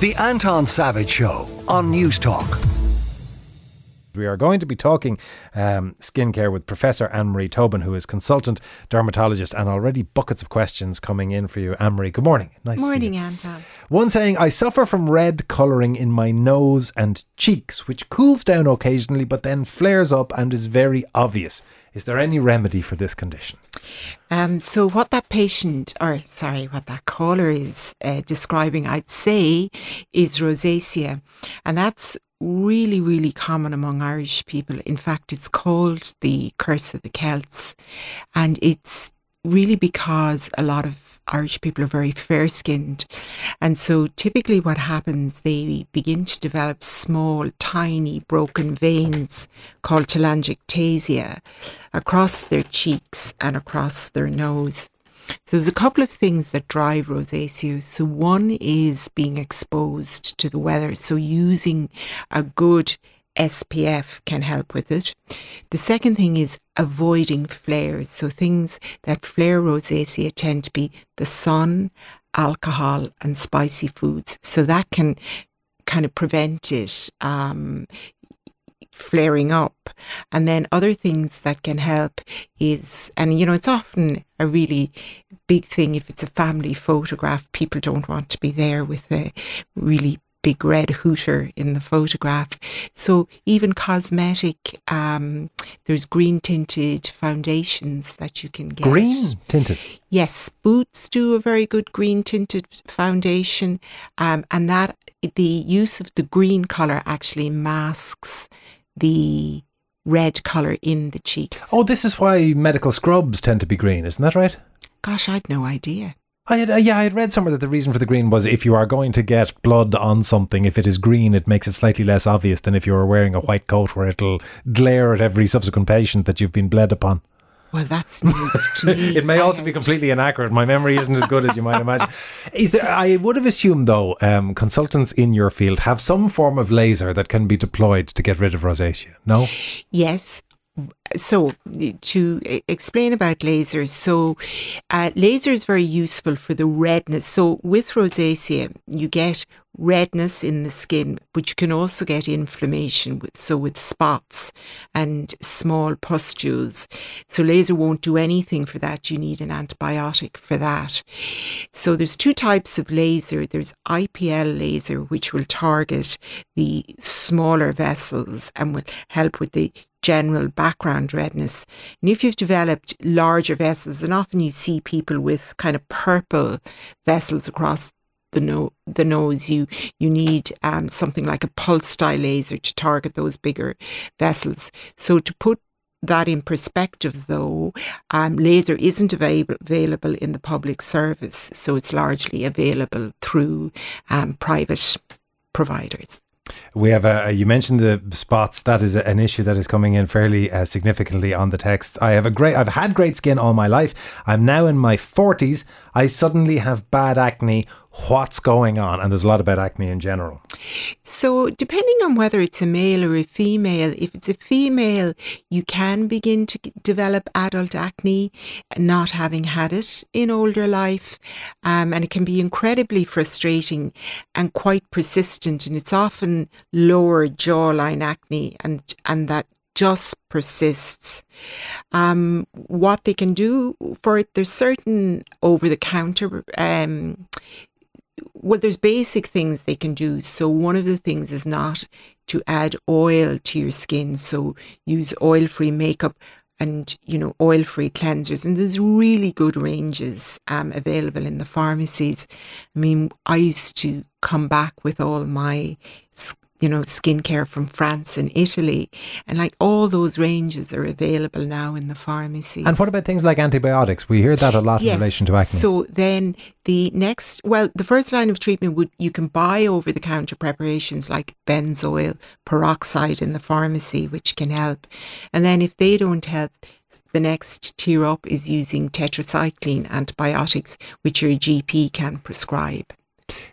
The Anton Savage Show on Newstalk. We are going to be talking um, skincare with Professor Anne Marie Tobin, who is consultant dermatologist, and already buckets of questions coming in for you. Anne Marie, good morning. Nice morning, Anton. One saying, I suffer from red colouring in my nose and cheeks, which cools down occasionally but then flares up and is very obvious. Is there any remedy for this condition? Um, so, what that patient, or sorry, what that caller is uh, describing, I'd say, is rosacea. And that's really, really common among Irish people. In fact, it's called the curse of the Celts. And it's really because a lot of Irish people are very fair skinned. And so typically what happens, they begin to develop small, tiny, broken veins called telangiectasia across their cheeks and across their nose. So there's a couple of things that drive rosacea. So one is being exposed to the weather. So using a good SPF can help with it. The second thing is avoiding flares. So things that flare rosacea tend to be the sun, alcohol and spicy foods. So that can kind of prevent it. Um, flaring up. And then other things that can help is, and you know, it's often a really big thing if it's a family photograph. People don't want to be there with a really big red hooter in the photograph. So even cosmetic, um, there's green tinted foundations that you can get. Green tinted? Yes, Boots do a very good green tinted foundation. Um, and that the use of the green colour actually masks the red colour in the cheeks. Oh, this is why medical scrubs tend to be green, isn't that right? Gosh, I'd no idea. I had, uh, yeah, I had read somewhere that the reason for the green was if you are going to get blood on something, if it is green, it makes it slightly less obvious than if you are wearing a white coat where it'll glare at every subsequent patient that you've been bled upon. Well, that's news to me. it may also be completely inaccurate. My memory isn't as good as you might imagine. Is there? I would have assumed, though, um, consultants in your field have some form of laser that can be deployed to get rid of rosacea. No. Yes, so to explain about lasers so uh, laser is very useful for the redness so with rosacea you get redness in the skin which can also get inflammation with so with spots and small pustules. So laser won't do anything for that. You need an antibiotic for that. So there's two types of laser. There's IPL laser which will target the smaller vessels and will help with the general background redness. And if you've developed larger vessels, and often you see people with kind of purple vessels across the, no- the nose, you you need um, something like a pulse dye laser to target those bigger vessels. So to put that in perspective, though, um, laser isn't available, available in the public service, so it's largely available through um, private providers. We have a, you mentioned the spots. That is an issue that is coming in fairly uh, significantly on the text. I have a great, I've had great skin all my life. I'm now in my 40s. I suddenly have bad acne what's going on? And there's a lot about acne in general. So, depending on whether it's a male or a female, if it's a female, you can begin to develop adult acne, not having had it in older life. Um, and it can be incredibly frustrating and quite persistent. And it's often lower jawline acne and, and that just persists. Um, what they can do for it, there's certain over the counter um, well, there's basic things they can do. So one of the things is not to add oil to your skin. So use oil-free makeup and you know oil-free cleansers. And there's really good ranges um, available in the pharmacies. I mean, I used to come back with all my you know, skincare from France and Italy. And like all those ranges are available now in the pharmacies. And what about things like antibiotics? We hear that a lot yes. in relation to acne. So then the next, well, the first line of treatment would, you can buy over the counter preparations like benzoyl peroxide in the pharmacy, which can help. And then if they don't help, the next tier up is using tetracycline antibiotics, which your GP can prescribe.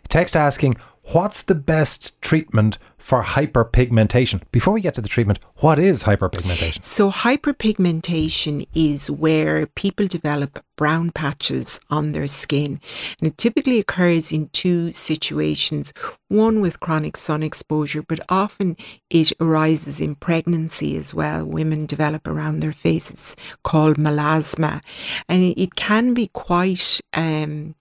Text asking, what's the best treatment for hyperpigmentation. Before we get to the treatment, what is hyperpigmentation? So, hyperpigmentation is where people develop brown patches on their skin. And it typically occurs in two situations one with chronic sun exposure, but often it arises in pregnancy as well. Women develop around their faces called melasma. And it can be quite um,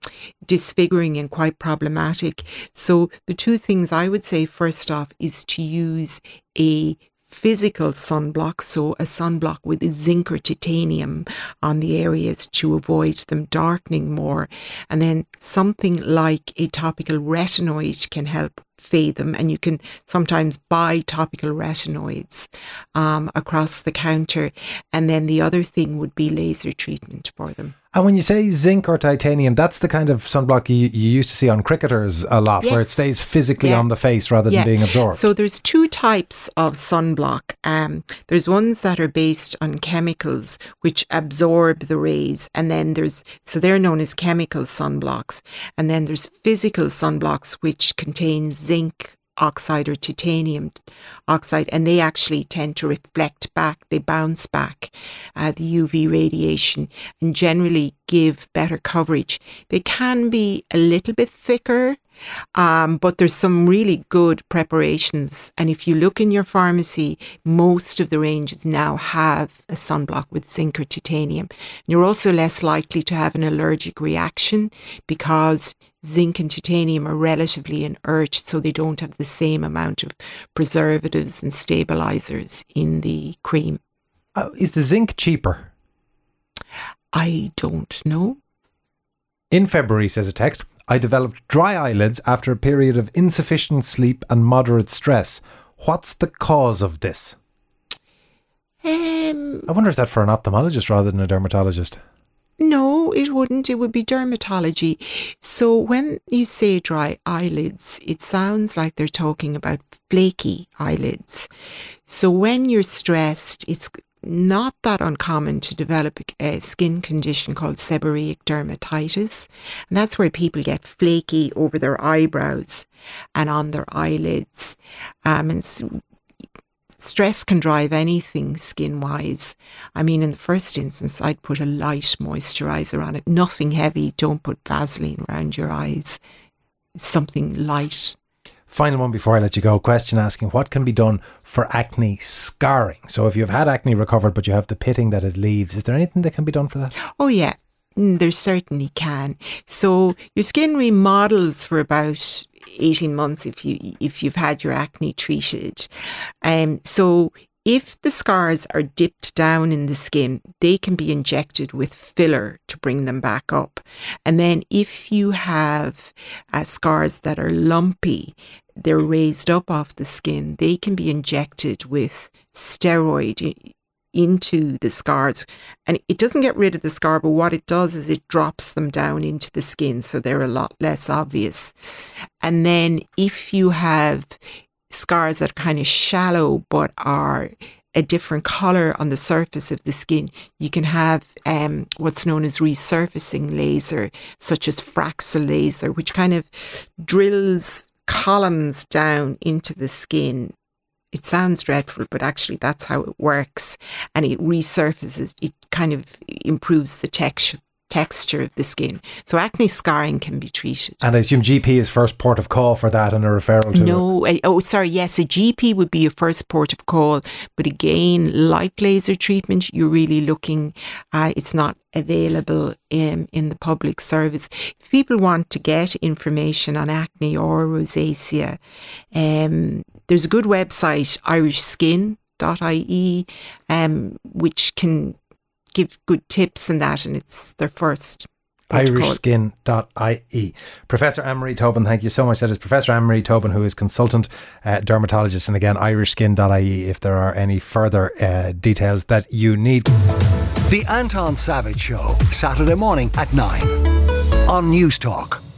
disfiguring and quite problematic. So, the two things I would say first off is to use a physical sunblock, so a sunblock with zinc or titanium on the areas to avoid them darkening more. And then something like a topical retinoid can help fade them. And you can sometimes buy topical retinoids um, across the counter. And then the other thing would be laser treatment for them. And when you say zinc or titanium, that's the kind of sunblock you, you used to see on cricketers a lot, yes. where it stays physically yeah. on the face rather yeah. than being absorbed. So there's two types of sunblock. Um, there's ones that are based on chemicals which absorb the rays, and then there's so they're known as chemical sunblocks, and then there's physical sunblocks which contain zinc oxide or titanium oxide, and they actually tend to reflect back, they bounce back uh, the UV radiation. And generally give better coverage. They can be a little bit thicker. Um, but there's some really good preparations. And if you look in your pharmacy, most of the ranges now have a sunblock with zinc or titanium. You're also less likely to have an allergic reaction because zinc and titanium are relatively inert, so they don't have the same amount of preservatives and stabilizers in the cream. Uh, is the zinc cheaper? I don't know. In February, says a text, I developed dry eyelids after a period of insufficient sleep and moderate stress. What's the cause of this? Um, I wonder if that's for an ophthalmologist rather than a dermatologist. No, it wouldn't. It would be dermatology. So when you say dry eyelids, it sounds like they're talking about flaky eyelids. So when you're stressed, it's not that uncommon to develop a skin condition called seborrheic dermatitis. And that's where people get flaky over their eyebrows and on their eyelids. Um, and stress can drive anything skin wise. I mean, in the first instance, I'd put a light moisturizer on it, nothing heavy. Don't put Vaseline around your eyes. something light. Final one before I let you go. Question asking what can be done for acne scarring? So, if you've had acne recovered but you have the pitting that it leaves, is there anything that can be done for that? Oh, yeah. Mm, there certainly can. So your skin remodels for about 18 months if you if you've had your acne treated. Um so if the scars are dipped down in the skin, they can be injected with filler to bring them back up. And then if you have uh, scars that are lumpy, they're raised up off the skin, they can be injected with steroid into the scars. And it doesn't get rid of the scar, but what it does is it drops them down into the skin so they're a lot less obvious. And then if you have scars that are kind of shallow but are a different color on the surface of the skin, you can have um, what's known as resurfacing laser, such as Fraxel laser, which kind of drills columns down into the skin it sounds dreadful, but actually that's how it works. And it resurfaces, it kind of improves the texture texture of the skin. So acne scarring can be treated. And I assume GP is first port of call for that and a referral to No, a, oh sorry, yes, a GP would be your first port of call, but again, like laser treatment, you're really looking uh, it's not available in, in the public service. If people want to get information on acne or rosacea, um, there's a good website, irishskin.ie, um, which can give good tips and that, and it's their first irishskin.ie. Professor Anne-Marie Tobin, thank you so much. That is Professor Anne-Marie Tobin, who is consultant uh, dermatologist. And again, irishskin.ie if there are any further uh, details that you need. The Anton Savage Show, Saturday morning at 9 on Newstalk.